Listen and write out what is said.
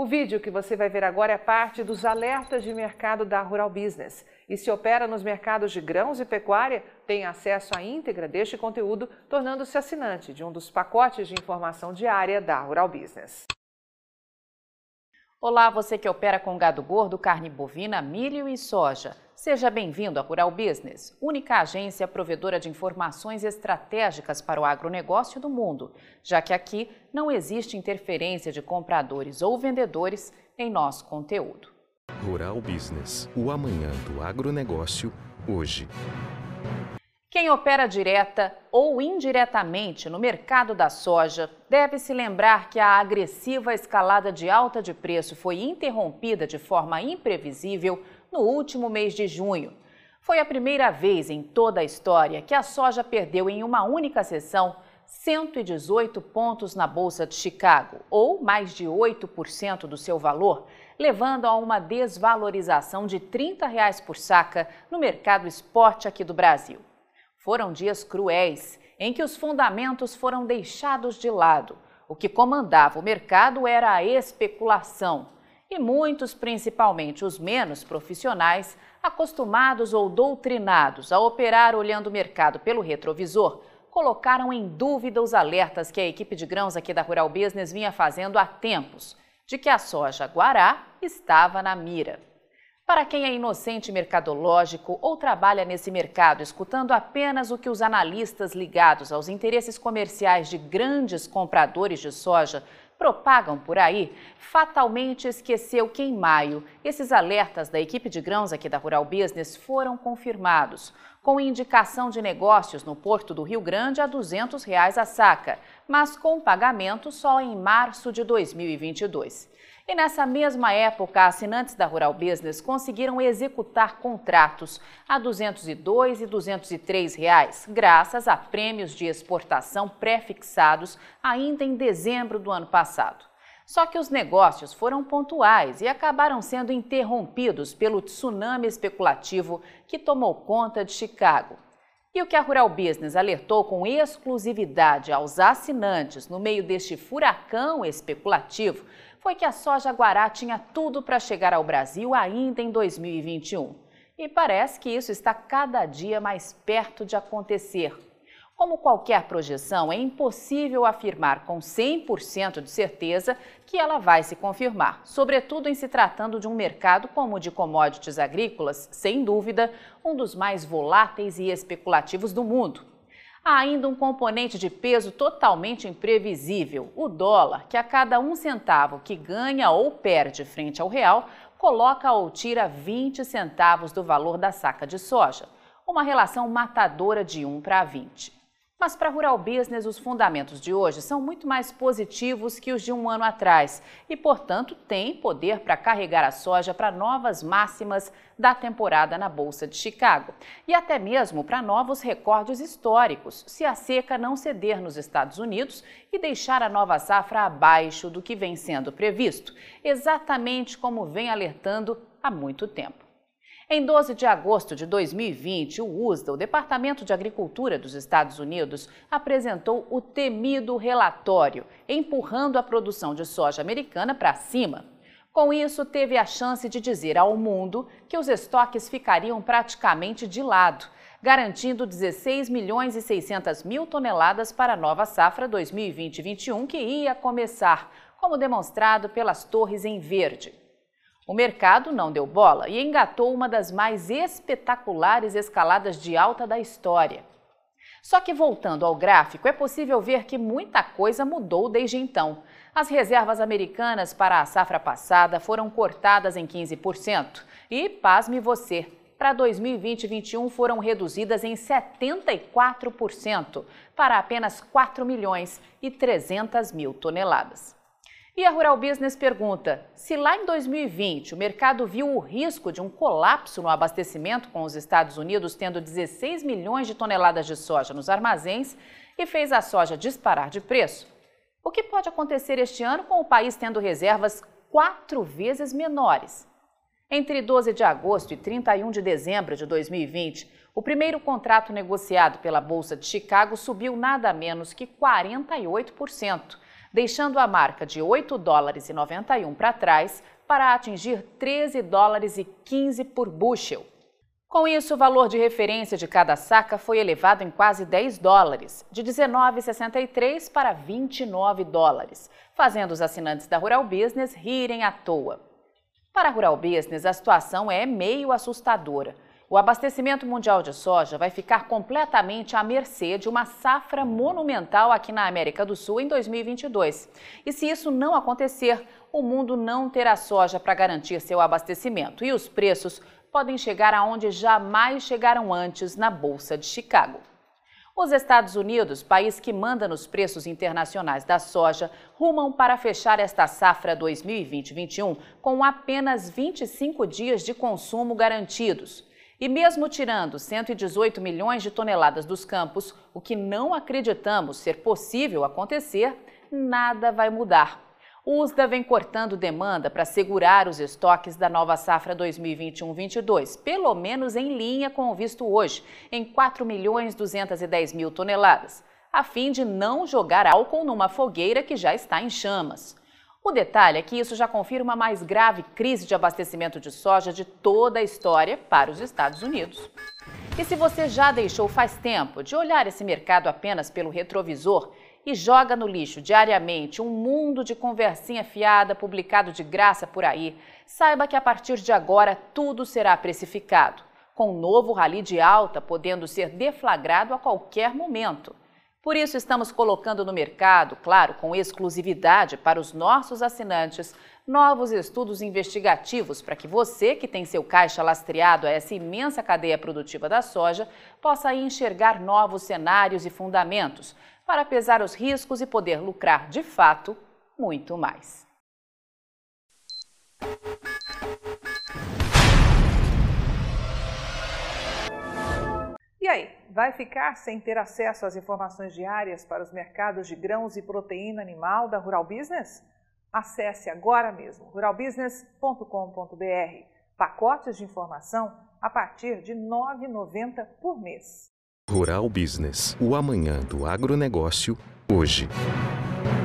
O vídeo que você vai ver agora é parte dos alertas de mercado da Rural Business. E se opera nos mercados de grãos e pecuária, tem acesso à íntegra deste conteúdo, tornando-se assinante de um dos pacotes de informação diária da Rural Business. Olá, você que opera com gado gordo, carne bovina, milho e soja. Seja bem-vindo à Rural Business, única agência provedora de informações estratégicas para o agronegócio do mundo, já que aqui não existe interferência de compradores ou vendedores em nosso conteúdo. Rural Business, o amanhã do agronegócio, hoje. Quem opera direta ou indiretamente no mercado da soja deve se lembrar que a agressiva escalada de alta de preço foi interrompida de forma imprevisível no último mês de junho. Foi a primeira vez em toda a história que a soja perdeu em uma única sessão 118 pontos na Bolsa de Chicago, ou mais de 8% do seu valor, levando a uma desvalorização de 30 reais por saca no mercado esporte aqui do Brasil. Foram dias cruéis, em que os fundamentos foram deixados de lado. O que comandava o mercado era a especulação e muitos, principalmente os menos profissionais, acostumados ou doutrinados a operar olhando o mercado pelo retrovisor, colocaram em dúvida os alertas que a equipe de grãos aqui da Rural Business vinha fazendo há tempos, de que a soja guará estava na mira. Para quem é inocente mercadológico ou trabalha nesse mercado escutando apenas o que os analistas ligados aos interesses comerciais de grandes compradores de soja propagam por aí, fatalmente esqueceu que em maio esses alertas da equipe de grãos aqui da Rural Business foram confirmados, com indicação de negócios no Porto do Rio Grande a 200 reais a saca, mas com pagamento só em março de 2022. E nessa mesma época, assinantes da Rural Business conseguiram executar contratos a R$ 202 e 203 reais, graças a prêmios de exportação pré-fixados ainda em dezembro do ano passado. Só que os negócios foram pontuais e acabaram sendo interrompidos pelo tsunami especulativo que tomou conta de Chicago. E o que a Rural Business alertou com exclusividade aos assinantes no meio deste furacão especulativo foi que a soja guará tinha tudo para chegar ao Brasil ainda em 2021. E parece que isso está cada dia mais perto de acontecer. Como qualquer projeção, é impossível afirmar com 100% de certeza que ela vai se confirmar, sobretudo em se tratando de um mercado como o de commodities agrícolas, sem dúvida, um dos mais voláteis e especulativos do mundo. Há ainda um componente de peso totalmente imprevisível, o dólar, que a cada um centavo que ganha ou perde frente ao real, coloca ou tira 20 centavos do valor da saca de soja, uma relação matadora de 1 para 20. Mas para Rural Business, os fundamentos de hoje são muito mais positivos que os de um ano atrás. E, portanto, tem poder para carregar a soja para novas máximas da temporada na Bolsa de Chicago. E até mesmo para novos recordes históricos, se a seca não ceder nos Estados Unidos e deixar a nova safra abaixo do que vem sendo previsto, exatamente como vem alertando há muito tempo. Em 12 de agosto de 2020, o USDA, o Departamento de Agricultura dos Estados Unidos, apresentou o temido relatório, empurrando a produção de soja americana para cima. Com isso, teve a chance de dizer ao mundo que os estoques ficariam praticamente de lado, garantindo 16 milhões e 600 mil toneladas para a nova safra 2020-21 que ia começar, como demonstrado pelas torres em verde. O mercado não deu bola e engatou uma das mais espetaculares escaladas de alta da história. Só que voltando ao gráfico, é possível ver que muita coisa mudou desde então. As reservas americanas para a safra passada foram cortadas em 15% e, pasme você, para 2020 e 2021 foram reduzidas em 74% para apenas 4 milhões e 300 mil toneladas. E a Rural Business pergunta: se lá em 2020 o mercado viu o risco de um colapso no abastecimento, com os Estados Unidos tendo 16 milhões de toneladas de soja nos armazéns e fez a soja disparar de preço, o que pode acontecer este ano com o país tendo reservas quatro vezes menores? Entre 12 de agosto e 31 de dezembro de 2020, o primeiro contrato negociado pela Bolsa de Chicago subiu nada menos que 48% deixando a marca de 8 dólares e 91 para trás para atingir 13 dólares e 15 por bushel. Com isso, o valor de referência de cada saca foi elevado em quase 10 dólares, de 19,63 para 29 dólares, fazendo os assinantes da Rural Business rirem à toa. Para a Rural Business, a situação é meio assustadora. O abastecimento mundial de soja vai ficar completamente à mercê de uma safra monumental aqui na América do Sul em 2022. E se isso não acontecer, o mundo não terá soja para garantir seu abastecimento e os preços podem chegar aonde jamais chegaram antes na Bolsa de Chicago. Os Estados Unidos, país que manda nos preços internacionais da soja, rumam para fechar esta safra 2020-21 com apenas 25 dias de consumo garantidos. E mesmo tirando 118 milhões de toneladas dos campos, o que não acreditamos ser possível acontecer, nada vai mudar. O USDA vem cortando demanda para segurar os estoques da nova safra 2021-22, pelo menos em linha com o visto hoje, em 4 milhões 210 mil toneladas, a fim de não jogar álcool numa fogueira que já está em chamas. O detalhe é que isso já confirma a mais grave crise de abastecimento de soja de toda a história para os Estados Unidos. E se você já deixou faz tempo de olhar esse mercado apenas pelo retrovisor e joga no lixo diariamente um mundo de conversinha fiada publicado de graça por aí, saiba que a partir de agora tudo será precificado, com um novo rally de alta podendo ser deflagrado a qualquer momento. Por isso, estamos colocando no mercado, claro, com exclusividade para os nossos assinantes, novos estudos investigativos para que você, que tem seu caixa lastreado a essa imensa cadeia produtiva da soja, possa enxergar novos cenários e fundamentos para pesar os riscos e poder lucrar de fato muito mais. E aí, vai ficar sem ter acesso às informações diárias para os mercados de grãos e proteína animal da Rural Business? Acesse agora mesmo ruralbusiness.com.br. Pacotes de informação a partir de R$ 9,90 por mês. Rural Business, o amanhã do agronegócio, hoje.